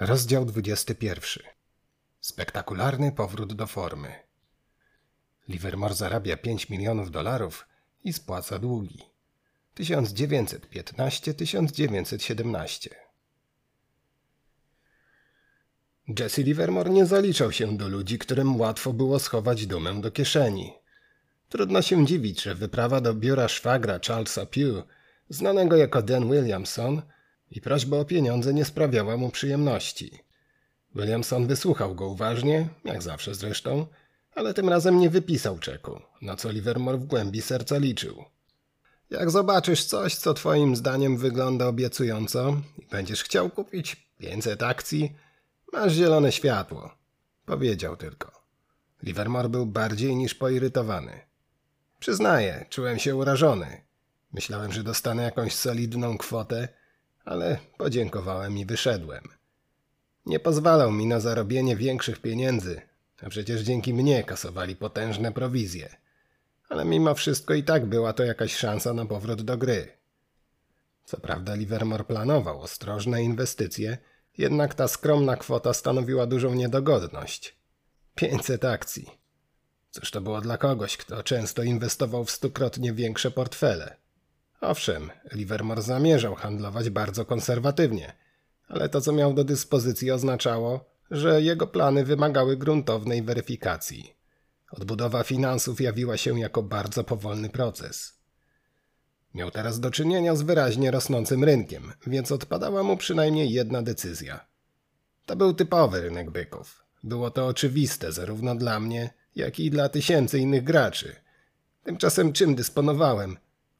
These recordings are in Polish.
Rozdział 21. Spektakularny powrót do formy. Livermore zarabia 5 milionów dolarów i spłaca długi. 1915-1917. Jesse Livermore nie zaliczał się do ludzi, którym łatwo było schować dumę do kieszeni. Trudno się dziwić, że wyprawa do biura szwagra Charlesa Pugh, znanego jako Dan Williamson, i prośba o pieniądze nie sprawiała mu przyjemności. Williamson wysłuchał go uważnie, jak zawsze zresztą, ale tym razem nie wypisał czeku, na co Livermore w głębi serca liczył. Jak zobaczysz coś, co twoim zdaniem wygląda obiecująco i będziesz chciał kupić 500 akcji, masz zielone światło. Powiedział tylko. Livermore był bardziej niż poirytowany. Przyznaję, czułem się urażony. Myślałem, że dostanę jakąś solidną kwotę, ale podziękowałem i wyszedłem. Nie pozwalał mi na zarobienie większych pieniędzy, a przecież dzięki mnie kasowali potężne prowizje. Ale mimo wszystko i tak była to jakaś szansa na powrót do gry. Co prawda Livermore planował ostrożne inwestycje, jednak ta skromna kwota stanowiła dużą niedogodność. 500 akcji. Cóż to było dla kogoś, kto często inwestował w stukrotnie większe portfele. Owszem, Livermore zamierzał handlować bardzo konserwatywnie, ale to, co miał do dyspozycji, oznaczało, że jego plany wymagały gruntownej weryfikacji. Odbudowa finansów jawiła się jako bardzo powolny proces. Miał teraz do czynienia z wyraźnie rosnącym rynkiem, więc odpadała mu przynajmniej jedna decyzja. To był typowy rynek byków. Było to oczywiste zarówno dla mnie, jak i dla tysięcy innych graczy. Tymczasem czym dysponowałem?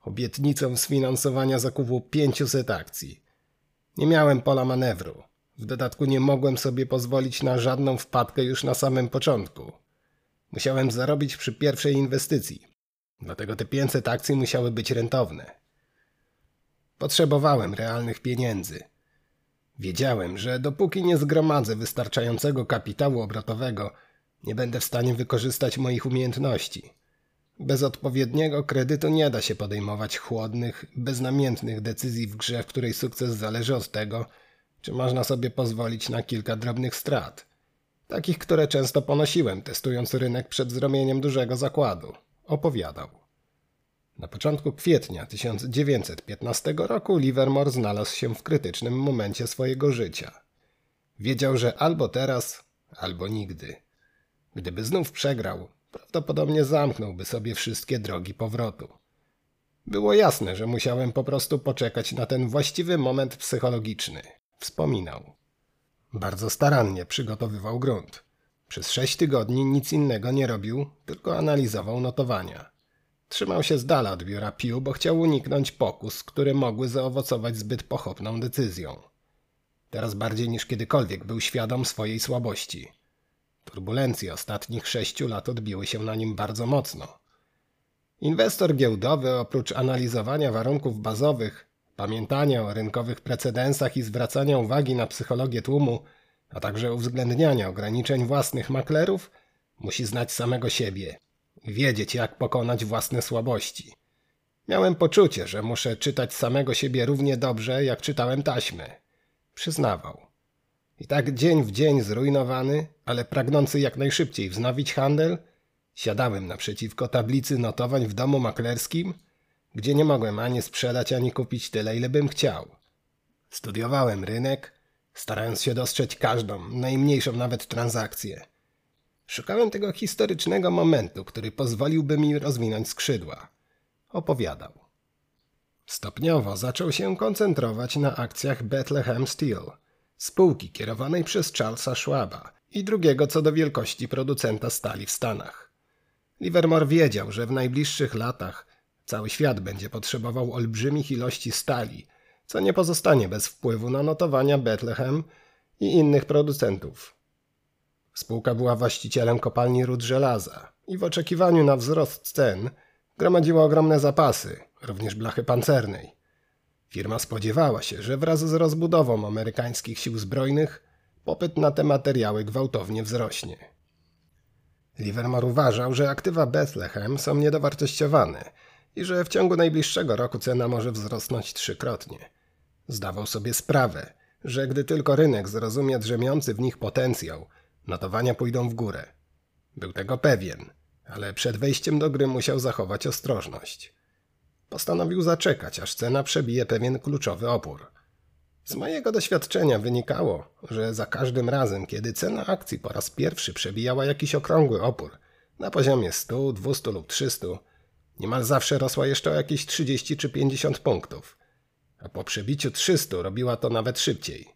Obietnicą sfinansowania zakupu 500 akcji. Nie miałem pola manewru. W dodatku nie mogłem sobie pozwolić na żadną wpadkę już na samym początku. Musiałem zarobić przy pierwszej inwestycji. Dlatego te 500 akcji musiały być rentowne. Potrzebowałem realnych pieniędzy. Wiedziałem, że dopóki nie zgromadzę wystarczającego kapitału obrotowego, nie będę w stanie wykorzystać moich umiejętności. Bez odpowiedniego kredytu nie da się podejmować chłodnych, beznamiętnych decyzji w grze, w której sukces zależy od tego, czy można sobie pozwolić na kilka drobnych strat. Takich, które często ponosiłem, testując rynek przed zrobieniem dużego zakładu. Opowiadał. Na początku kwietnia 1915 roku Livermore znalazł się w krytycznym momencie swojego życia. Wiedział, że albo teraz, albo nigdy. Gdyby znów przegrał, prawdopodobnie zamknąłby sobie wszystkie drogi powrotu. Było jasne, że musiałem po prostu poczekać na ten właściwy moment psychologiczny. Wspominał. Bardzo starannie przygotowywał grunt. Przez sześć tygodni nic innego nie robił, tylko analizował notowania. Trzymał się z dala od biura Piu, bo chciał uniknąć pokus, które mogły zaowocować zbyt pochopną decyzją. Teraz bardziej niż kiedykolwiek był świadom swojej słabości. Turbulencje ostatnich sześciu lat odbiły się na nim bardzo mocno. Inwestor giełdowy, oprócz analizowania warunków bazowych, pamiętania o rynkowych precedensach i zwracania uwagi na psychologię tłumu, a także uwzględniania ograniczeń własnych maklerów, musi znać samego siebie i wiedzieć, jak pokonać własne słabości. Miałem poczucie, że muszę czytać samego siebie równie dobrze, jak czytałem taśmy. Przyznawał. I tak dzień w dzień zrujnowany, ale pragnący jak najszybciej wznowić handel, siadałem naprzeciwko tablicy notowań w domu maklerskim, gdzie nie mogłem ani sprzedać, ani kupić tyle, ile bym chciał. Studiowałem rynek, starając się dostrzec każdą, najmniejszą nawet transakcję. Szukałem tego historycznego momentu, który pozwoliłby mi rozwinąć skrzydła. Opowiadał. Stopniowo zaczął się koncentrować na akcjach Bethlehem Steel – spółki kierowanej przez Charlesa Schwaba i drugiego co do wielkości producenta stali w Stanach. Livermore wiedział, że w najbliższych latach cały świat będzie potrzebował olbrzymich ilości stali, co nie pozostanie bez wpływu na notowania Bethlehem i innych producentów. Spółka była właścicielem kopalni ród żelaza i w oczekiwaniu na wzrost cen gromadziła ogromne zapasy, również blachy pancernej. Firma spodziewała się, że wraz z rozbudową amerykańskich sił zbrojnych popyt na te materiały gwałtownie wzrośnie. Livermore uważał, że aktywa Bethlehem są niedowartościowane i że w ciągu najbliższego roku cena może wzrosnąć trzykrotnie. Zdawał sobie sprawę, że gdy tylko rynek zrozumie drzemiący w nich potencjał, notowania pójdą w górę. Był tego pewien, ale przed wejściem do gry musiał zachować ostrożność. Postanowił zaczekać, aż cena przebije pewien kluczowy opór. Z mojego doświadczenia wynikało, że za każdym razem, kiedy cena akcji po raz pierwszy przebijała jakiś okrągły opór na poziomie 100, 200 lub 300, niemal zawsze rosła jeszcze o jakieś 30 czy 50 punktów, a po przebiciu 300 robiła to nawet szybciej.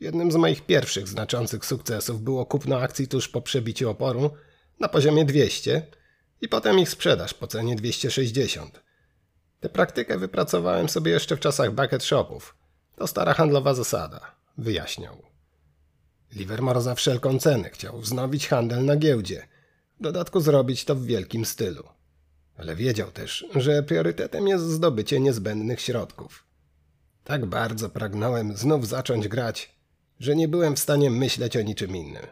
Jednym z moich pierwszych znaczących sukcesów było kupno akcji tuż po przebiciu oporu na poziomie 200 i potem ich sprzedaż po cenie 260. Tę praktykę wypracowałem sobie jeszcze w czasach bucket shopów. To stara handlowa zasada, wyjaśniał. Livermore za wszelką cenę chciał wznowić handel na giełdzie, w dodatku zrobić to w wielkim stylu. Ale wiedział też, że priorytetem jest zdobycie niezbędnych środków. Tak bardzo pragnąłem znów zacząć grać, że nie byłem w stanie myśleć o niczym innym.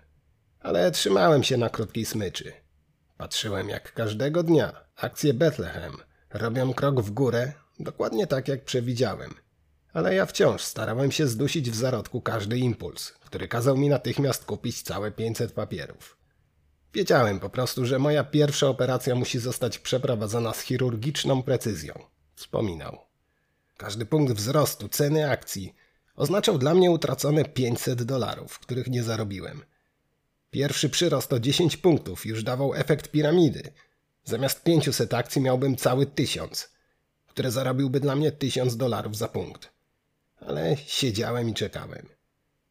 Ale trzymałem się na krótkiej smyczy. Patrzyłem jak każdego dnia akcje Bethlehem robią krok w górę, dokładnie tak jak przewidziałem. Ale ja wciąż starałem się zdusić w zarodku każdy impuls, który kazał mi natychmiast kupić całe 500 papierów. Wiedziałem po prostu, że moja pierwsza operacja musi zostać przeprowadzona z chirurgiczną precyzją. Wspominał. Każdy punkt wzrostu ceny akcji oznaczał dla mnie utracone 500 dolarów, których nie zarobiłem. Pierwszy przyrost o 10 punktów już dawał efekt piramidy. Zamiast 500 akcji miałbym cały 1000, które zarobiłby dla mnie 1000 dolarów za punkt. Ale siedziałem i czekałem.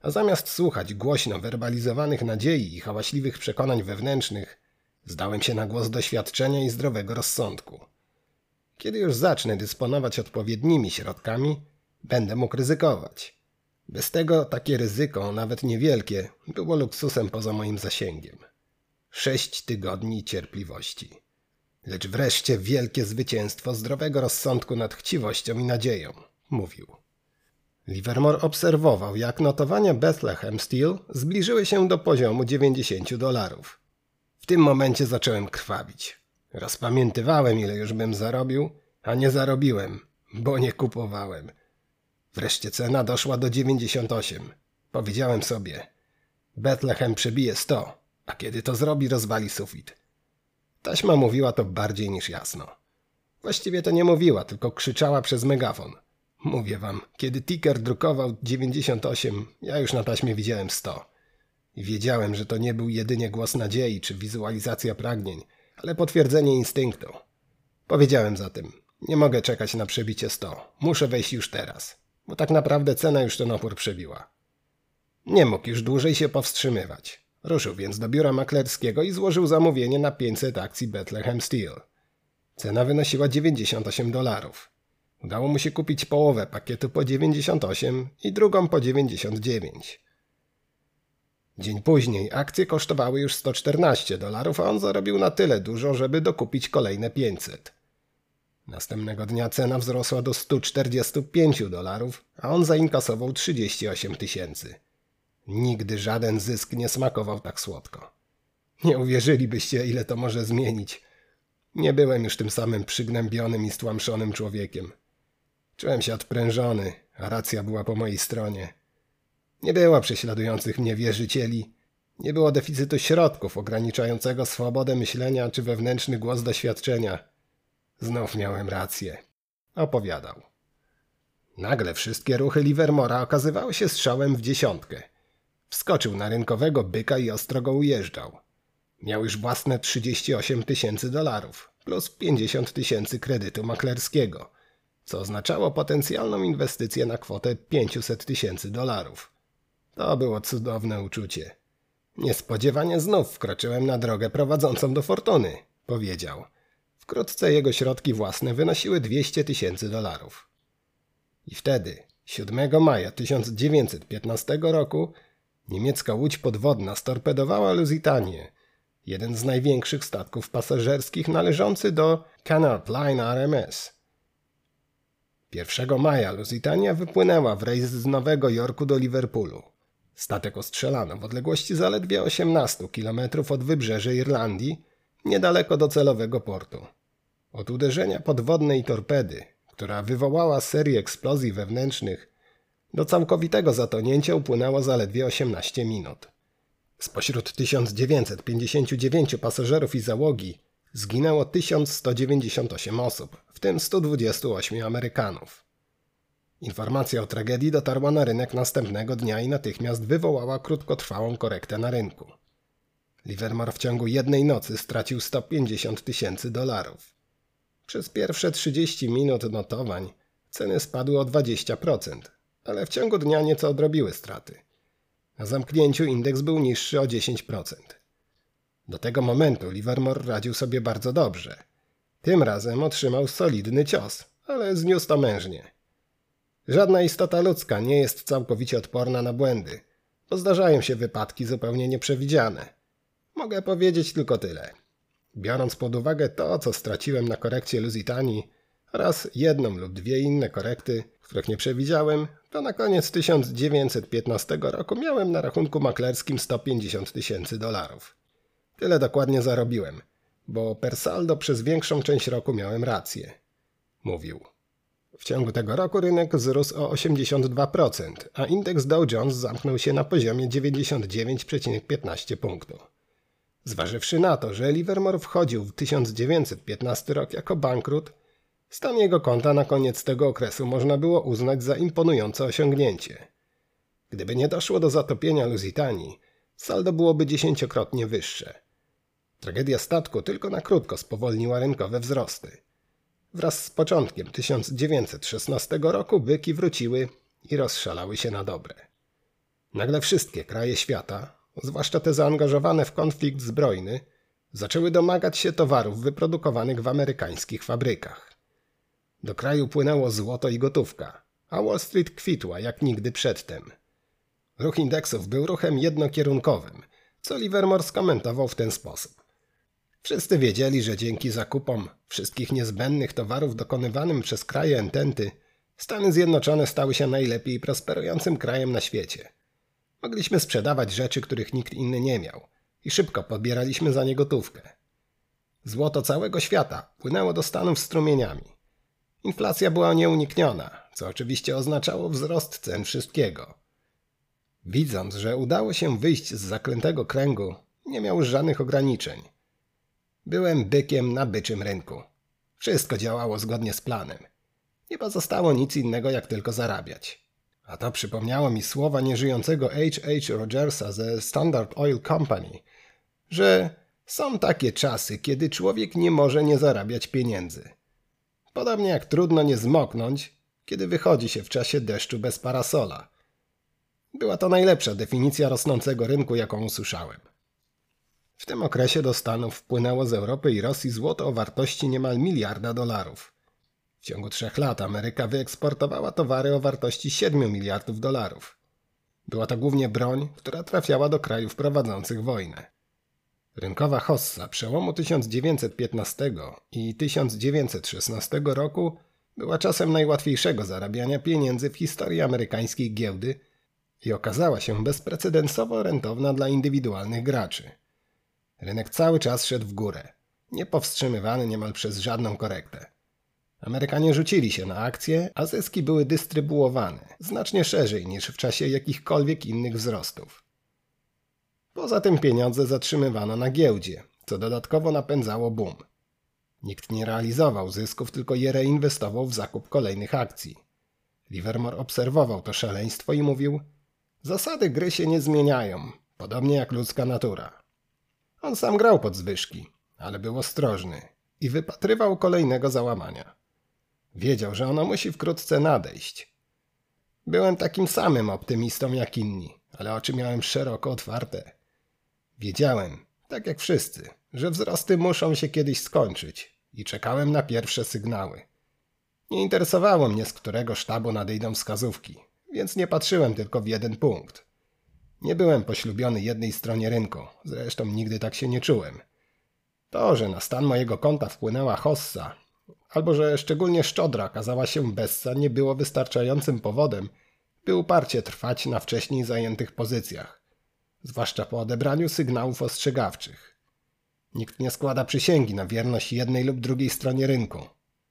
A zamiast słuchać głośno werbalizowanych nadziei i hałaśliwych przekonań wewnętrznych, zdałem się na głos doświadczenia i zdrowego rozsądku. Kiedy już zacznę dysponować odpowiednimi środkami, będę mógł ryzykować. Bez tego takie ryzyko, nawet niewielkie, było luksusem poza moim zasięgiem. Sześć tygodni cierpliwości. Lecz wreszcie wielkie zwycięstwo zdrowego rozsądku nad chciwością i nadzieją, mówił. Livermore obserwował, jak notowania Bethlehem Steel zbliżyły się do poziomu 90 dolarów. W tym momencie zacząłem krwawić. Rozpamiętywałem, ile już bym zarobił, a nie zarobiłem, bo nie kupowałem. Wreszcie cena doszła do 98. Powiedziałem sobie, Bethlehem przebije 100, a kiedy to zrobi, rozwali sufit. Taśma mówiła to bardziej niż jasno. Właściwie to nie mówiła, tylko krzyczała przez megafon. Mówię wam, kiedy ticker drukował 98, ja już na taśmie widziałem 100. I wiedziałem, że to nie był jedynie głos nadziei czy wizualizacja pragnień, ale potwierdzenie instynktu. Powiedziałem zatem, nie mogę czekać na przebicie 100, muszę wejść już teraz bo tak naprawdę cena już ten opór przebiła. Nie mógł już dłużej się powstrzymywać. Ruszył więc do biura maklerskiego i złożył zamówienie na 500 akcji Bethlehem Steel. Cena wynosiła 98 dolarów. Udało mu się kupić połowę pakietu po 98 i drugą po 99. Dzień później akcje kosztowały już 114 dolarów, a on zarobił na tyle dużo, żeby dokupić kolejne 500. Następnego dnia cena wzrosła do 145 dolarów, a on zainkasował 38 tysięcy. Nigdy żaden zysk nie smakował tak słodko. Nie uwierzylibyście, ile to może zmienić. Nie byłem już tym samym przygnębionym i stłamszonym człowiekiem. Czułem się odprężony, a racja była po mojej stronie. Nie było prześladujących mnie wierzycieli, nie było deficytu środków ograniczającego swobodę myślenia czy wewnętrzny głos doświadczenia – Znów miałem rację. Opowiadał. Nagle wszystkie ruchy Livermora okazywały się strzałem w dziesiątkę. Wskoczył na rynkowego byka i ostro go ujeżdżał. Miał już własne 38 tysięcy dolarów, plus 50 tysięcy kredytu maklerskiego, co oznaczało potencjalną inwestycję na kwotę 500 tysięcy dolarów. To było cudowne uczucie. Niespodziewanie znów wkroczyłem na drogę prowadzącą do fortuny, powiedział – Wkrótce jego środki własne wynosiły 200 tysięcy dolarów. I wtedy, 7 maja 1915 roku, niemiecka łódź podwodna storpedowała Lusitanię, jeden z największych statków pasażerskich należący do Cunard Line RMS. 1 maja Lusitania wypłynęła w rejs z Nowego Jorku do Liverpoolu. Statek ostrzelano w odległości zaledwie 18 km od wybrzeży Irlandii, niedaleko docelowego portu. Od uderzenia podwodnej torpedy, która wywołała serię eksplozji wewnętrznych, Do całkowitego zatonięcia upłynęło zaledwie 18 minut. Spośród 1959 pasażerów i załogi zginęło 1198 osób, w tym 128 Amerykanów. Informacja o tragedii dotarła na rynek następnego dnia i natychmiast wywołała krótkotrwałą korektę na rynku. Livermore w ciągu jednej nocy stracił 150 tysięcy dolarów. Przez pierwsze 30 minut notowań ceny spadły o 20%, ale w ciągu dnia nieco odrobiły straty. Na zamknięciu indeks był niższy o 10%. Do tego momentu Livermore radził sobie bardzo dobrze. Tym razem otrzymał solidny cios, ale zniósł to mężnie. Żadna istota ludzka nie jest całkowicie odporna na błędy, bo zdarzają się wypadki zupełnie nieprzewidziane. Mogę powiedzieć tylko tyle. Biorąc pod uwagę to, co straciłem na korekcie Lusitanii oraz jedną lub dwie inne korekty, których nie przewidziałem, to na koniec 1915 roku miałem na rachunku maklerskim 150 tysięcy dolarów. Tyle dokładnie zarobiłem, bo per saldo przez większą część roku miałem rację. Mówił. W ciągu tego roku rynek wzrósł o 82%, a indeks Dow Jones zamknął się na poziomie 99,15 punktu. Zważywszy na to, że Livermore wchodził w 1915 rok jako bankrut, stan jego konta na koniec tego okresu można było uznać za imponujące osiągnięcie. Gdyby nie doszło do zatopienia Lusitanii, saldo byłoby dziesięciokrotnie wyższe. Tragedia statku tylko na krótko spowolniła rynkowe wzrosty. Wraz z początkiem 1916 roku byki wróciły i rozszalały się na dobre. Nagle wszystkie kraje świata, zwłaszcza te zaangażowane w konflikt zbrojny, zaczęły domagać się towarów wyprodukowanych w amerykańskich fabrykach. Do kraju płynęło złoto i gotówka, a Wall Street kwitła jak nigdy przedtem. Ruch indeksów był ruchem jednokierunkowym, co Livermore skomentował w ten sposób. Wszyscy wiedzieli, że dzięki zakupom wszystkich niezbędnych towarów dokonywanym przez kraje ententy, Stany Zjednoczone stały się najlepiej prosperującym krajem na świecie – Mogliśmy sprzedawać rzeczy, których nikt inny nie miał i szybko podbieraliśmy za nie gotówkę. Złoto całego świata płynęło do Stanów strumieniami. Inflacja była nieunikniona, co oczywiście oznaczało wzrost cen wszystkiego. Widząc, że udało się wyjść z zaklętego kręgu, nie miał żadnych ograniczeń. Byłem bykiem na byczym rynku. Wszystko działało zgodnie z planem. Nie pozostało nic innego, jak tylko zarabiać. A to przypomniało mi słowa nieżyjącego H.H. Rogersa ze Standard Oil Company, że są takie czasy, kiedy człowiek nie może nie zarabiać pieniędzy. Podobnie jak trudno nie zmoknąć, kiedy wychodzi się w czasie deszczu bez parasola. Była to najlepsza definicja rosnącego rynku, jaką usłyszałem. W tym okresie do Stanów wpłynęło z Europy i Rosji złoto o wartości niemal miliarda dolarów. W ciągu trzech lat Ameryka wyeksportowała towary o wartości 7 miliardów dolarów. Była to głównie broń, która trafiała do krajów prowadzących wojnę. Rynkowa hossa przełomu 1915 i 1916 roku była czasem najłatwiejszego zarabiania pieniędzy w historii amerykańskiej giełdy i okazała się bezprecedensowo rentowna dla indywidualnych graczy. Rynek cały czas szedł w górę, niepowstrzymywany niemal przez żadną korektę. Amerykanie rzucili się na akcje, a zyski były dystrybuowane znacznie szerzej niż w czasie jakichkolwiek innych wzrostów. Poza tym pieniądze zatrzymywano na giełdzie, co dodatkowo napędzało boom. Nikt nie realizował zysków, tylko je reinwestował w zakup kolejnych akcji. Livermore obserwował to szaleństwo i mówił: Zasady gry się nie zmieniają, podobnie jak ludzka natura. On sam grał pod zwyżki, ale był ostrożny i wypatrywał kolejnego załamania. Wiedział, że ono musi wkrótce nadejść. Byłem takim samym optymistą jak inni, ale oczy miałem szeroko otwarte. Wiedziałem, tak jak wszyscy, że wzrosty muszą się kiedyś skończyć i czekałem na pierwsze sygnały. Nie interesowało mnie, z którego sztabu nadejdą wskazówki, więc nie patrzyłem tylko w jeden punkt. Nie byłem poślubiony jednej stronie rynku, zresztą nigdy tak się nie czułem. To, że na stan mojego konta wpłynęła hossa, albo że szczególnie szczodra kazała się Bessa nie było wystarczającym powodem, by uparcie trwać na wcześniej zajętych pozycjach, zwłaszcza po odebraniu sygnałów ostrzegawczych. Nikt nie składa przysięgi na wierność jednej lub drugiej stronie rynku.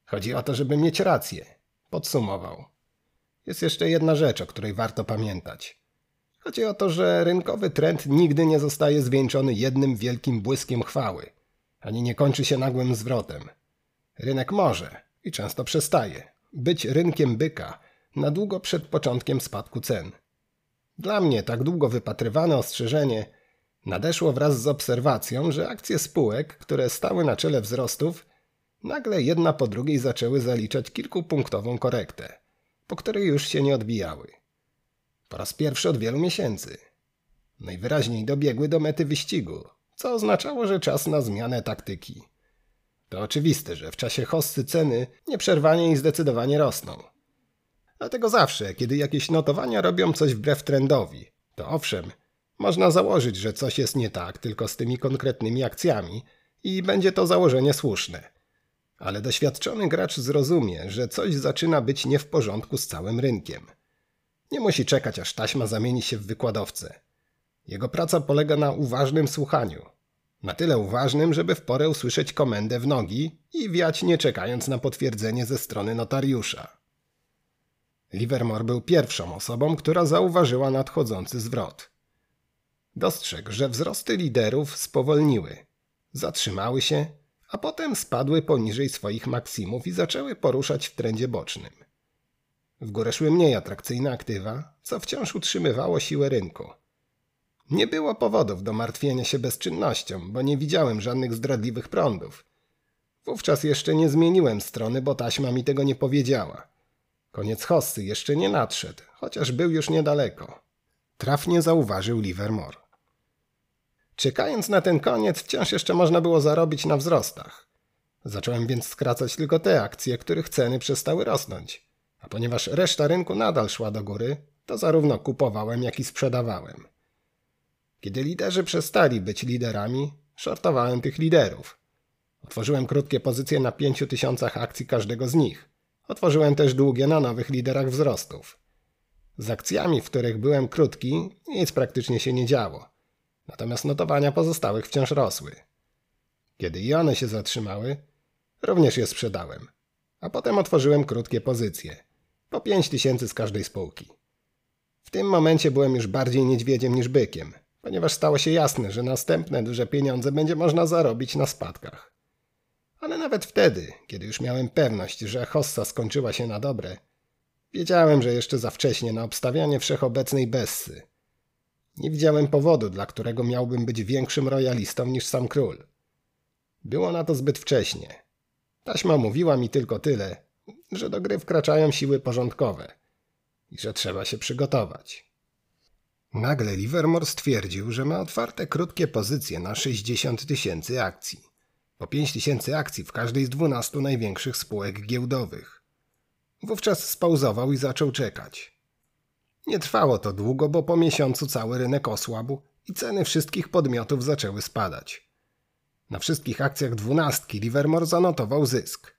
Chodzi o to, żeby mieć rację, podsumował. Jest jeszcze jedna rzecz, o której warto pamiętać. Chodzi o to, że rynkowy trend nigdy nie zostaje zwieńczony jednym wielkim błyskiem chwały, ani nie kończy się nagłym zwrotem. Rynek może, i często przestaje, być rynkiem byka na długo przed początkiem spadku cen. Dla mnie tak długo wypatrywane ostrzeżenie nadeszło wraz z obserwacją, że akcje spółek, które stały na czele wzrostów, nagle jedna po drugiej zaczęły zaliczać kilkupunktową korektę, po której już się nie odbijały. Po raz pierwszy od wielu miesięcy. Najwyraźniej dobiegły do mety wyścigu, co oznaczało, że czas na zmianę taktyki. To oczywiste, że w czasie hossy ceny nieprzerwanie i zdecydowanie rosną. Dlatego zawsze, kiedy jakieś notowania robią coś wbrew trendowi, to owszem, można założyć, że coś jest nie tak tylko z tymi konkretnymi akcjami i będzie to założenie słuszne. Ale doświadczony gracz zrozumie, że coś zaczyna być nie w porządku z całym rynkiem. Nie musi czekać, aż taśma zamieni się w wykładowcę. Jego praca polega na uważnym słuchaniu. Na tyle uważnym, żeby w porę usłyszeć komendę w nogi i wiać nie czekając na potwierdzenie ze strony notariusza. Livermore był pierwszą osobą, która zauważyła nadchodzący zwrot. Dostrzegł, że wzrosty liderów spowolniły, zatrzymały się, a potem spadły poniżej swoich maksimów i zaczęły poruszać w trendzie bocznym. W górę szły mniej atrakcyjne aktywa, co wciąż utrzymywało siłę rynku. Nie było powodów do martwienia się bezczynnością, bo nie widziałem żadnych zdradliwych prądów. Wówczas jeszcze nie zmieniłem strony, bo taśma mi tego nie powiedziała. Koniec hossy jeszcze nie nadszedł, chociaż był już niedaleko. Trafnie zauważył Livermore. Czekając na ten koniec, wciąż jeszcze można było zarobić na wzrostach. Zacząłem więc skracać tylko te akcje, których ceny przestały rosnąć. A ponieważ reszta rynku nadal szła do góry, to zarówno kupowałem, jak i sprzedawałem. Kiedy liderzy przestali być liderami, shortowałem tych liderów. Otworzyłem krótkie pozycje na 5000 akcji każdego z nich. Otworzyłem też długie na nowych liderach wzrostów. Z akcjami, w których byłem krótki, nic praktycznie się nie działo. Natomiast notowania pozostałych wciąż rosły. Kiedy i one się zatrzymały, również je sprzedałem. A potem otworzyłem krótkie pozycje. Po 5000 z każdej spółki. W tym momencie byłem już bardziej niedźwiedziem niż bykiem, ponieważ stało się jasne, że następne duże pieniądze będzie można zarobić na spadkach. Ale nawet wtedy, kiedy już miałem pewność, że hossa skończyła się na dobre, wiedziałem, że jeszcze za wcześnie na obstawianie wszechobecnej Bessy. Nie widziałem powodu, dla którego miałbym być większym royalistą niż sam król. Było na to zbyt wcześnie. Taśma mówiła mi tylko tyle, że do gry wkraczają siły porządkowe i że trzeba się przygotować. Nagle Livermore stwierdził, że ma otwarte krótkie pozycje na 60 tysięcy akcji po 5 tysięcy akcji w każdej z 12 największych spółek giełdowych. Wówczas spauzował i zaczął czekać. Nie trwało to długo, bo po miesiącu cały rynek osłabł i ceny wszystkich podmiotów zaczęły spadać. Na wszystkich akcjach dwunastki Livermore zanotował zysk.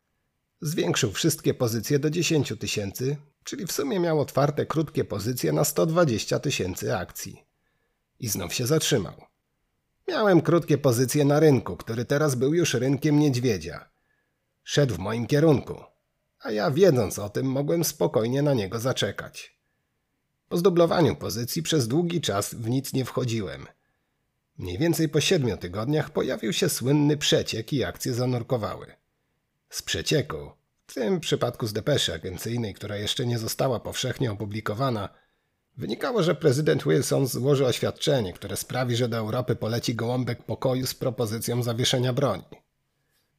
Zwiększył wszystkie pozycje do 10 tysięcy, czyli w sumie miał otwarte krótkie pozycje na 120 tysięcy akcji. I znów się zatrzymał. Miałem krótkie pozycje na rynku, który teraz był już rynkiem niedźwiedzia. Szedł w moim kierunku, a ja wiedząc o tym mogłem spokojnie na niego zaczekać. Po zdublowaniu pozycji przez długi czas w nic nie wchodziłem. Mniej więcej po siedmiu tygodniach pojawił się słynny przeciek i akcje zanurkowały. Z przecieku, w tym przypadku z depeszy agencyjnej, która jeszcze nie została powszechnie opublikowana, Wynikało, że prezydent Wilson złoży oświadczenie, które sprawi, że do Europy poleci gołąbek pokoju z propozycją zawieszenia broni.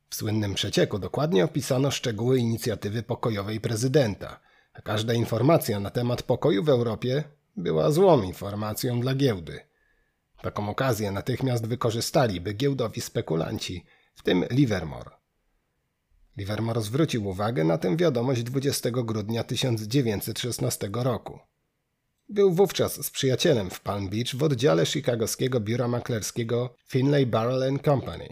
W słynnym przecieku dokładnie opisano szczegóły inicjatywy pokojowej prezydenta, a każda informacja na temat pokoju w Europie była złą informacją dla giełdy. Taką okazję natychmiast wykorzystaliby giełdowi spekulanci, w tym Livermore. Livermore zwrócił uwagę na tę wiadomość 20 grudnia 1916 roku. Był wówczas z przyjacielem w Palm Beach w oddziale chicagowskiego biura maklerskiego Finlay Barrel Company.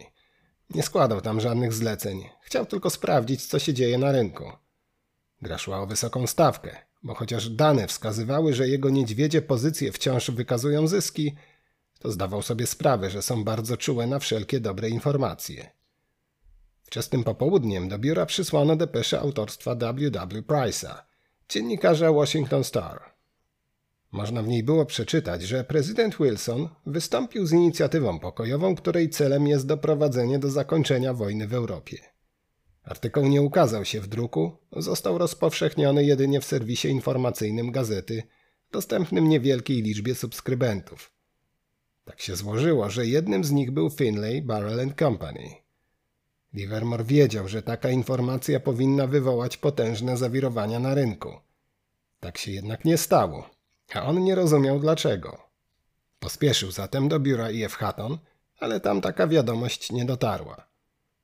Nie składał tam żadnych zleceń, chciał tylko sprawdzić, co się dzieje na rynku. Gra szła o wysoką stawkę, bo chociaż dane wskazywały, że jego niedźwiedzie pozycje wciąż wykazują zyski, to zdawał sobie sprawę, że są bardzo czułe na wszelkie dobre informacje. Wczesnym popołudniem do biura przysłano depeszę autorstwa W. W. Price'a, dziennikarza Washington Star. Można w niej było przeczytać, że prezydent Wilson wystąpił z inicjatywą pokojową, której celem jest doprowadzenie do zakończenia wojny w Europie. Artykuł nie ukazał się w druku, został rozpowszechniony jedynie w serwisie informacyjnym gazety, dostępnym niewielkiej liczbie subskrybentów. Tak się złożyło, że jednym z nich był Finlay Barrel Company. Livermore wiedział, że taka informacja powinna wywołać potężne zawirowania na rynku. Tak się jednak nie stało, a on nie rozumiał dlaczego. Pospieszył zatem do biura IF Hatton, ale tam taka wiadomość nie dotarła.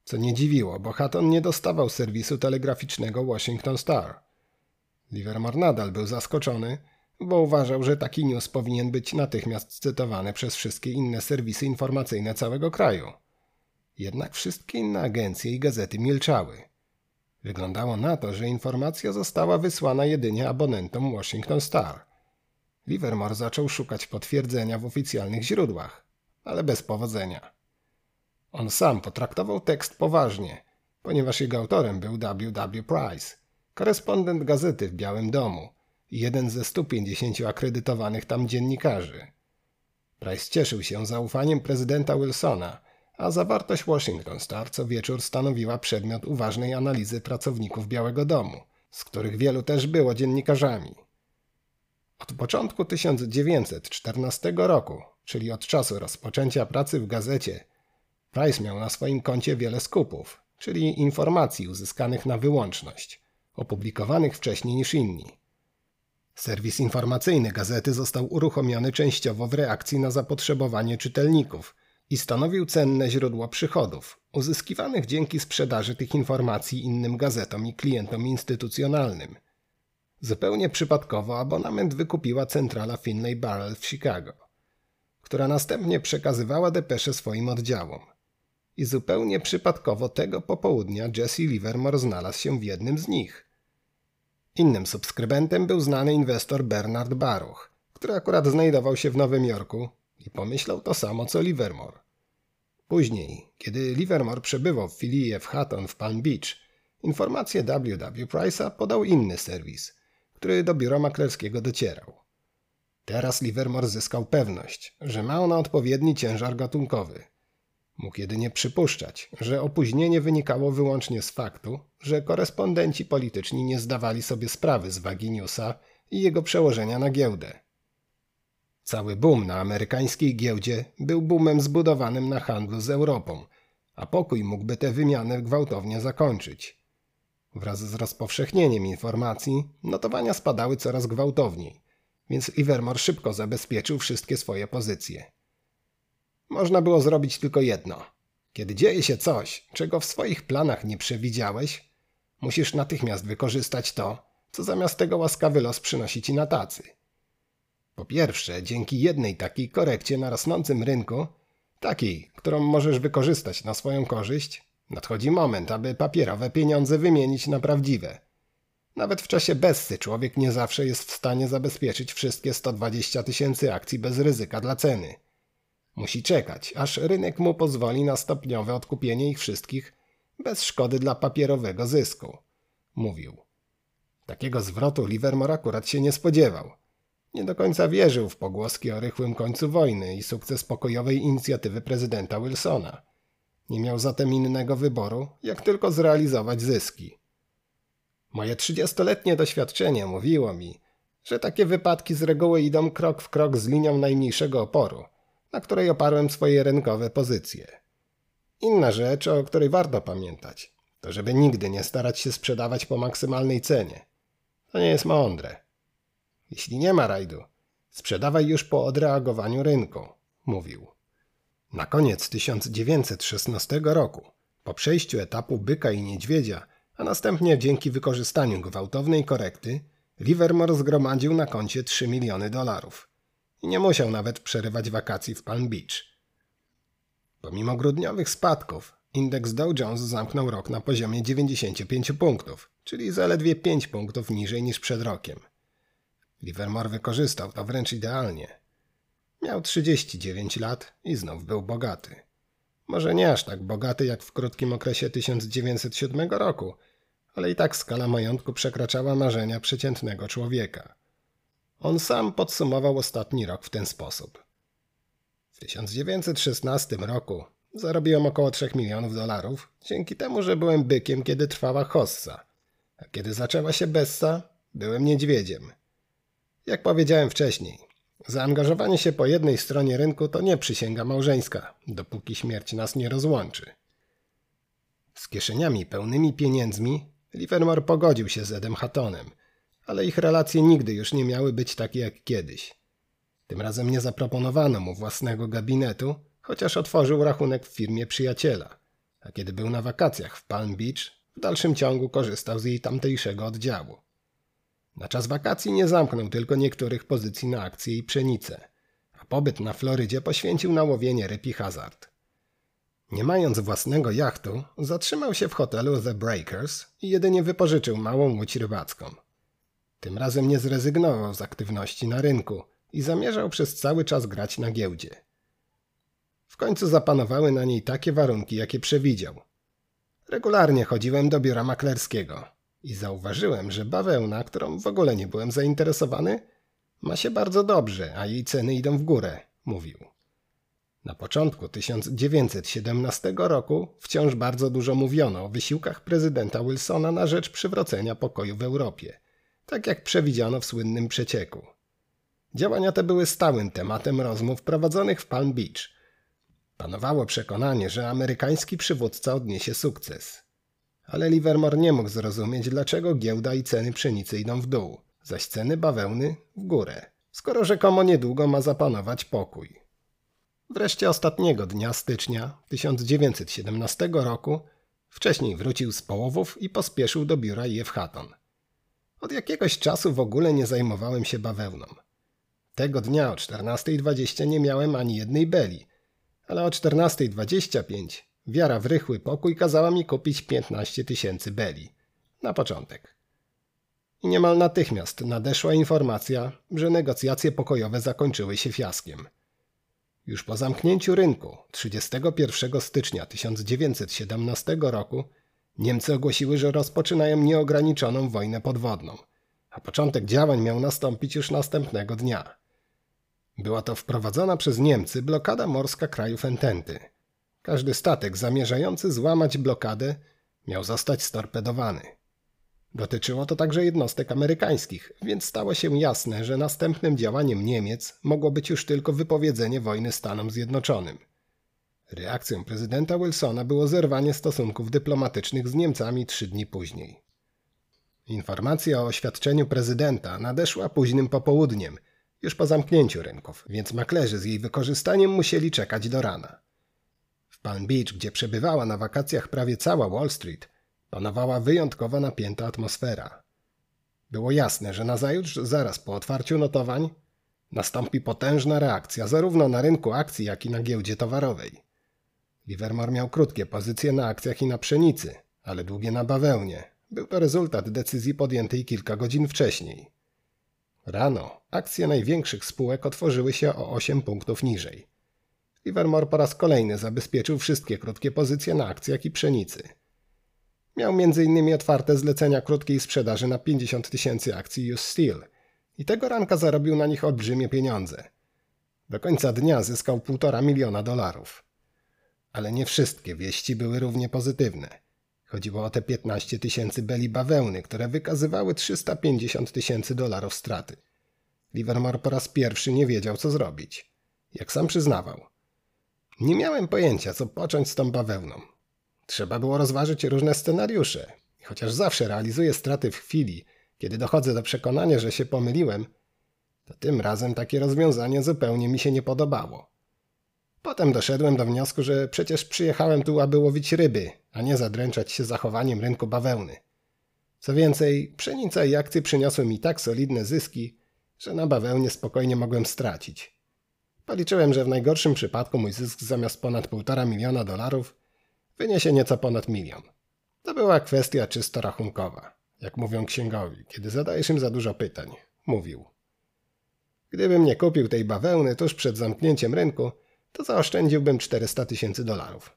Co nie dziwiło, bo Hatton nie dostawał serwisu telegraficznego Washington Star. Livermore nadal był zaskoczony, bo uważał, że taki news powinien być natychmiast cytowany przez wszystkie inne serwisy informacyjne całego kraju. Jednak wszystkie inne agencje i gazety milczały. Wyglądało na to, że informacja została wysłana jedynie abonentom Washington Star. Livermore zaczął szukać potwierdzenia w oficjalnych źródłach, ale bez powodzenia. On sam potraktował tekst poważnie, ponieważ jego autorem był W. W. Price, korespondent gazety w Białym Domu i jeden ze 150 akredytowanych tam dziennikarzy. Price cieszył się zaufaniem prezydenta Wilsona, a zawartość Washington Star co wieczór stanowiła przedmiot uważnej analizy pracowników Białego Domu, z których wielu też było dziennikarzami. Od początku 1914 roku, czyli od czasu rozpoczęcia pracy w gazecie, Price miał na swoim koncie wiele skupów, czyli informacji uzyskanych na wyłączność, opublikowanych wcześniej niż inni. Serwis informacyjny gazety został uruchomiony częściowo w reakcji na zapotrzebowanie czytelników i stanowił cenne źródło przychodów, uzyskiwanych dzięki sprzedaży tych informacji innym gazetom i klientom instytucjonalnym. Zupełnie przypadkowo abonament wykupiła centrala Finlay Barrel w Chicago, która następnie przekazywała depesze swoim oddziałom. I zupełnie przypadkowo tego popołudnia Jesse Livermore znalazł się w jednym z nich. Innym subskrybentem był znany inwestor Bernard Baruch, który akurat znajdował się w Nowym Jorku i pomyślał to samo co Livermore. Później, kiedy Livermore przebywał w filii w Hatton w Palm Beach, informację W.W. Price'a podał inny serwis, który do biura maklerskiego docierał. Teraz Livermore zyskał pewność, że ma ona odpowiedni ciężar gatunkowy – Mógł jedynie przypuszczać, że opóźnienie wynikało wyłącznie z faktu, że korespondenci polityczni nie zdawali sobie sprawy z wagi newsa i jego przełożenia na giełdę. Cały boom na amerykańskiej giełdzie był boomem zbudowanym na handlu z Europą, a pokój mógłby tę wymianę gwałtownie zakończyć. Wraz z rozpowszechnieniem informacji notowania spadały coraz gwałtowniej, więc Livermore szybko zabezpieczył wszystkie swoje pozycje. Można było zrobić tylko jedno. Kiedy dzieje się coś, czego w swoich planach nie przewidziałeś, musisz natychmiast wykorzystać to, co zamiast tego łaskawy los przynosi ci na tacy. Po pierwsze, dzięki jednej takiej korekcie na rosnącym rynku, takiej, którą możesz wykorzystać na swoją korzyść, nadchodzi moment, aby papierowe pieniądze wymienić na prawdziwe. Nawet w czasie bessy człowiek nie zawsze jest w stanie zabezpieczyć wszystkie 120 tysięcy akcji bez ryzyka dla ceny. Musi czekać, aż rynek mu pozwoli na stopniowe odkupienie ich wszystkich bez szkody dla papierowego zysku. Mówił. Takiego zwrotu Livermore akurat się nie spodziewał. Nie do końca wierzył w pogłoski o rychłym końcu wojny i sukces pokojowej inicjatywy prezydenta Wilsona. Nie miał zatem innego wyboru, jak tylko zrealizować zyski. Moje trzydziestoletnie doświadczenie mówiło mi, że takie wypadki z reguły idą krok w krok z linią najmniejszego oporu – na której oparłem swoje rynkowe pozycje. Inna rzecz, o której warto pamiętać, to żeby nigdy nie starać się sprzedawać po maksymalnej cenie. To nie jest mądre. Jeśli nie ma rajdu, sprzedawaj już po odreagowaniu rynku, mówił. Na koniec 1916 roku, po przejściu etapu byka i niedźwiedzia, a następnie dzięki wykorzystaniu gwałtownej korekty, Livermore zgromadził na koncie 3 miliony dolarów i nie musiał nawet przerywać wakacji w Palm Beach. Pomimo grudniowych spadków, indeks Dow Jones zamknął rok na poziomie 95 punktów, czyli zaledwie 5 punktów niżej niż przed rokiem. Livermore wykorzystał to wręcz idealnie. Miał 39 lat i znów był bogaty. Może nie aż tak bogaty jak w krótkim okresie 1907 roku, ale i tak skala majątku przekraczała marzenia przeciętnego człowieka. On sam podsumował ostatni rok w ten sposób. W 1916 roku zarobiłem około 3 milionów dolarów, dzięki temu, że byłem bykiem, kiedy trwała hossa, a kiedy zaczęła się bessa, byłem niedźwiedziem. Jak powiedziałem wcześniej, zaangażowanie się po jednej stronie rynku to nie przysięga małżeńska, dopóki śmierć nas nie rozłączy. Z kieszeniami pełnymi pieniędzmi Livermore pogodził się z Edem Hattonem, ale ich relacje nigdy już nie miały być takie jak kiedyś. Tym razem nie zaproponowano mu własnego gabinetu, chociaż otworzył rachunek w firmie przyjaciela, a kiedy był na wakacjach w Palm Beach, w dalszym ciągu korzystał z jej tamtejszego oddziału. Na czas wakacji nie zamknął tylko niektórych pozycji na akcje i pszenicę, a pobyt na Florydzie poświęcił na łowienie ryb i hazard. Nie mając własnego jachtu, zatrzymał się w hotelu The Breakers i jedynie wypożyczył małą łódź rybacką. Tym razem nie zrezygnował z aktywności na rynku i zamierzał przez cały czas grać na giełdzie. W końcu zapanowały na niej takie warunki, jakie przewidział. Regularnie chodziłem do biura maklerskiego i zauważyłem, że bawełna, którą w ogóle nie byłem zainteresowany, ma się bardzo dobrze, a jej ceny idą w górę, mówił. Na początku 1917 roku wciąż bardzo dużo mówiono o wysiłkach prezydenta Wilsona na rzecz przywrócenia pokoju w Europie, tak jak przewidziano w słynnym przecieku. Działania te były stałym tematem rozmów prowadzonych w Palm Beach. Panowało przekonanie, że amerykański przywódca odniesie sukces. Ale Livermore nie mógł zrozumieć, dlaczego giełda i ceny pszenicy idą w dół, zaś ceny bawełny w górę, skoro rzekomo niedługo ma zapanować pokój. Wreszcie ostatniego dnia stycznia 1917 roku wcześniej wrócił z połowów i pospieszył do biura Jeff Hatton. Od jakiegoś czasu w ogóle nie zajmowałem się bawełną. Tego dnia o 14.20 nie miałem ani jednej beli, ale o 14.25 wiara w rychły pokój kazała mi kupić 15 tysięcy beli. Na początek. I niemal natychmiast nadeszła informacja, że negocjacje pokojowe zakończyły się fiaskiem. Już po zamknięciu rynku 31 stycznia 1917 roku Niemcy ogłosiły, że rozpoczynają nieograniczoną wojnę podwodną, a początek działań miał nastąpić już następnego dnia. Była to wprowadzona przez Niemcy blokada morska krajów Ententy. Każdy statek zamierzający złamać blokadę miał zostać storpedowany. Dotyczyło to także jednostek amerykańskich, więc stało się jasne, że następnym działaniem Niemiec mogło być już tylko wypowiedzenie wojny Stanom Zjednoczonym. Reakcją prezydenta Wilsona było zerwanie stosunków dyplomatycznych z Niemcami trzy dni później. Informacja o oświadczeniu prezydenta nadeszła późnym popołudniem, już po zamknięciu rynków, więc maklerzy z jej wykorzystaniem musieli czekać do rana. Palm Beach, gdzie przebywała na wakacjach prawie cała Wall Street, panowała wyjątkowo napięta atmosfera. Było jasne, że nazajutrz, zaraz po otwarciu notowań, nastąpi potężna reakcja zarówno na rynku akcji, jak i na giełdzie towarowej. Livermore miał krótkie pozycje na akcjach i na pszenicy, ale długie na bawełnie. Był to rezultat decyzji podjętej kilka godzin wcześniej. Rano akcje największych spółek otworzyły się o 8 punktów niżej. Livermore po raz kolejny zabezpieczył wszystkie krótkie pozycje na akcjach i pszenicy. Miał m.in. otwarte zlecenia krótkiej sprzedaży na 50 tysięcy akcji Use Steel i tego ranka zarobił na nich olbrzymie pieniądze. Do końca dnia zyskał 1,5 miliona dolarów. Ale nie wszystkie wieści były równie pozytywne. Chodziło o te 15 tysięcy beli bawełny, które wykazywały 350 tysięcy dolarów straty. Livermore po raz pierwszy nie wiedział, co zrobić. Jak sam przyznawał. Nie miałem pojęcia, co począć z tą bawełną. Trzeba było rozważyć różne scenariusze. Chociaż zawsze realizuję straty w chwili, kiedy dochodzę do przekonania, że się pomyliłem, to tym razem takie rozwiązanie zupełnie mi się nie podobało. Potem doszedłem do wniosku, że przecież przyjechałem tu, aby łowić ryby, a nie zadręczać się zachowaniem rynku bawełny. Co więcej, pszenica i akcje przyniosły mi tak solidne zyski, że na bawełnie spokojnie mogłem stracić. Policzyłem, że w najgorszym przypadku mój zysk zamiast ponad 1,5 miliona dolarów wyniesie nieco ponad milion. To była kwestia czysto rachunkowa, jak mówią księgowi, kiedy zadajesz im za dużo pytań. Mówił. Gdybym nie kupił tej bawełny tuż przed zamknięciem rynku, to zaoszczędziłbym 400 tysięcy dolarów.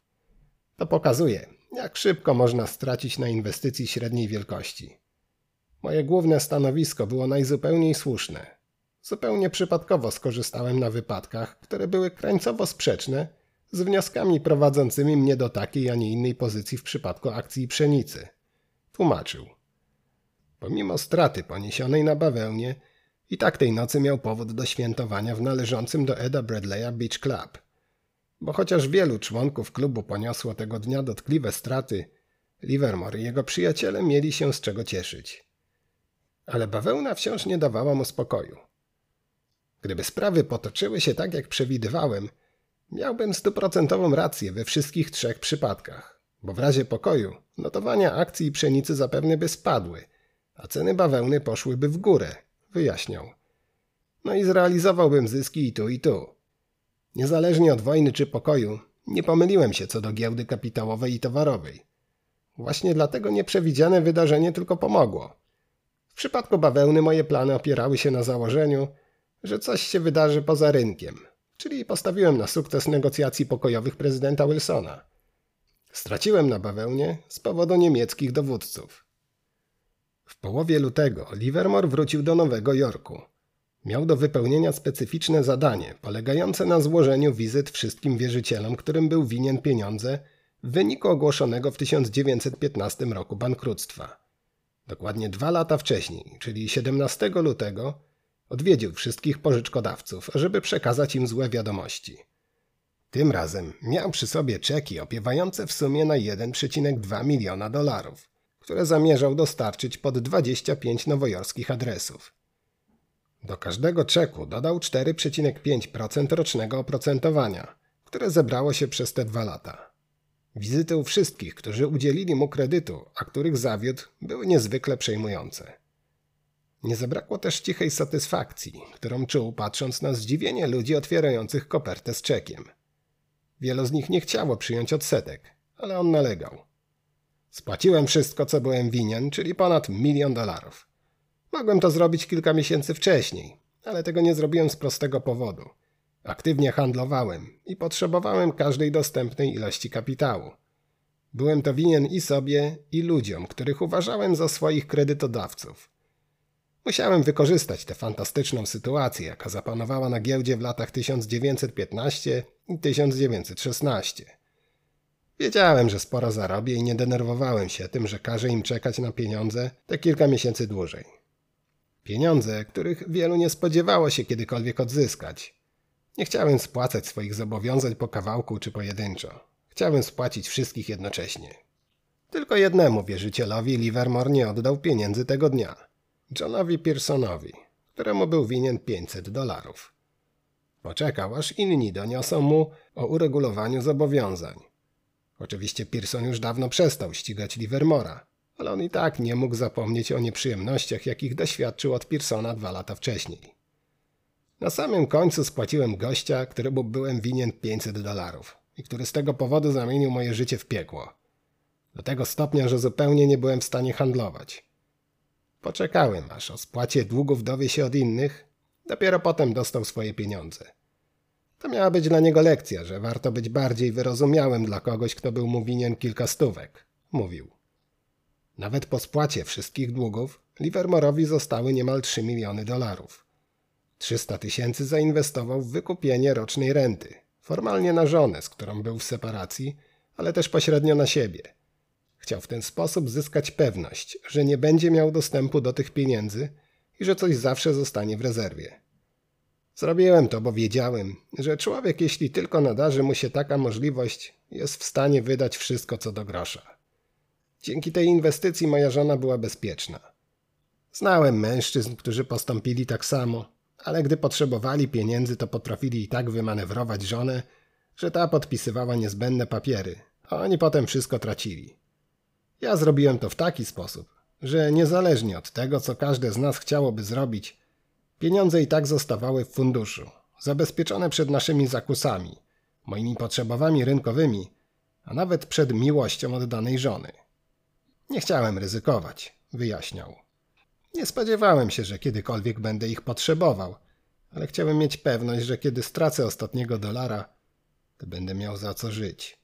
To pokazuje, jak szybko można stracić na inwestycji średniej wielkości. Moje główne stanowisko było najzupełniej słuszne. Zupełnie przypadkowo skorzystałem na wypadkach, które były krańcowo sprzeczne z wnioskami prowadzącymi mnie do takiej, a nie innej pozycji w przypadku akcji pszenicy. Tłumaczył. Pomimo straty poniesionej na bawełnie, i tak tej nocy miał powód do świętowania w należącym do Eda Bradley'a Beach Club. Bo chociaż wielu członków klubu poniosło tego dnia dotkliwe straty, Livermore i jego przyjaciele mieli się z czego cieszyć. Ale bawełna wciąż nie dawała mu spokoju. Gdyby sprawy potoczyły się tak, jak przewidywałem, miałbym stuprocentową rację we wszystkich trzech przypadkach, bo w razie pokoju notowania akcji i pszenicy zapewne by spadły, a ceny bawełny poszłyby w górę, wyjaśniał. No i zrealizowałbym zyski i tu, i tu. Niezależnie od wojny czy pokoju, nie pomyliłem się co do giełdy kapitałowej i towarowej. Właśnie dlatego nieprzewidziane wydarzenie tylko pomogło. W przypadku bawełny moje plany opierały się na założeniu, że coś się wydarzy poza rynkiem, czyli postawiłem na sukces negocjacji pokojowych prezydenta Wilsona. Straciłem na bawełnie z powodu niemieckich dowódców. W połowie lutego Livermore wrócił do Nowego Jorku. Miał do wypełnienia specyficzne zadanie, polegające na złożeniu wizyt wszystkim wierzycielom, którym był winien pieniądze w wyniku ogłoszonego w 1915 roku bankructwa. Dokładnie dwa lata wcześniej, czyli 17 lutego, odwiedził wszystkich pożyczkodawców, żeby przekazać im złe wiadomości. Tym razem miał przy sobie czeki opiewające w sumie na 1,2 miliona dolarów które zamierzał dostarczyć pod 25 nowojorskich adresów. Do każdego czeku dodał 4,5% rocznego oprocentowania, które zebrało się przez te dwa lata. Wizyty u wszystkich, którzy udzielili mu kredytu, a których zawiódł, były niezwykle przejmujące. Nie zabrakło też cichej satysfakcji, którą czuł patrząc na zdziwienie ludzi otwierających kopertę z czekiem. Wielu z nich nie chciało przyjąć odsetek, ale on nalegał. Spłaciłem wszystko, co byłem winien, czyli ponad milion dolarów. Mogłem to zrobić kilka miesięcy wcześniej, ale tego nie zrobiłem z prostego powodu. Aktywnie handlowałem i potrzebowałem każdej dostępnej ilości kapitału. Byłem to winien i sobie, i ludziom, których uważałem za swoich kredytodawców. Musiałem wykorzystać tę fantastyczną sytuację, jaka zapanowała na giełdzie w latach 1915 i 1916. Wiedziałem, że sporo zarobię i nie denerwowałem się tym, że każe im czekać na pieniądze te kilka miesięcy dłużej. Pieniądze, których wielu nie spodziewało się kiedykolwiek odzyskać. Nie chciałem spłacać swoich zobowiązań po kawałku czy pojedynczo. Chciałem spłacić wszystkich jednocześnie. Tylko jednemu wierzycielowi Livermore nie oddał pieniędzy tego dnia. Johnowi Pearsonowi, któremu był winien 500 dolarów. Poczekał, aż inni doniosą mu o uregulowaniu zobowiązań. Oczywiście Pearson już dawno przestał ścigać Livermora, ale on i tak nie mógł zapomnieć o nieprzyjemnościach, jakich doświadczył od Pearsona dwa lata wcześniej. Na samym końcu spłaciłem gościa, któremu byłem winien 500 dolarów i który z tego powodu zamienił moje życie w piekło. Do tego stopnia, że zupełnie nie byłem w stanie handlować. Poczekałem, aż o spłacie długów dowie się od innych, dopiero potem dostał swoje pieniądze. To miała być dla niego lekcja, że warto być bardziej wyrozumiałym dla kogoś, kto był mu winien kilka stówek, mówił. Nawet po spłacie wszystkich długów Livermore'owi zostały niemal 3 miliony dolarów. 300 tysięcy zainwestował w wykupienie rocznej renty, formalnie na żonę, z którą był w separacji, ale też pośrednio na siebie. Chciał w ten sposób zyskać pewność, że nie będzie miał dostępu do tych pieniędzy i że coś zawsze zostanie w rezerwie. Zrobiłem to, bo wiedziałem, że człowiek, jeśli tylko nadarzy mu się taka możliwość, jest w stanie wydać wszystko co do grosza. Dzięki tej inwestycji moja żona była bezpieczna. Znałem mężczyzn, którzy postąpili tak samo, ale gdy potrzebowali pieniędzy, to potrafili i tak wymanewrować żonę, że ta podpisywała niezbędne papiery, a oni potem wszystko tracili. Ja zrobiłem to w taki sposób, że niezależnie od tego, co każde z nas chciałoby zrobić, Pieniądze i tak zostawały w funduszu, zabezpieczone przed naszymi zakusami, moimi potrzebowami rynkowymi, a nawet przed miłością oddanej żony. Nie chciałem ryzykować, wyjaśniał. Nie spodziewałem się, że kiedykolwiek będę ich potrzebował, ale chciałem mieć pewność, że kiedy stracę ostatniego dolara, to będę miał za co żyć.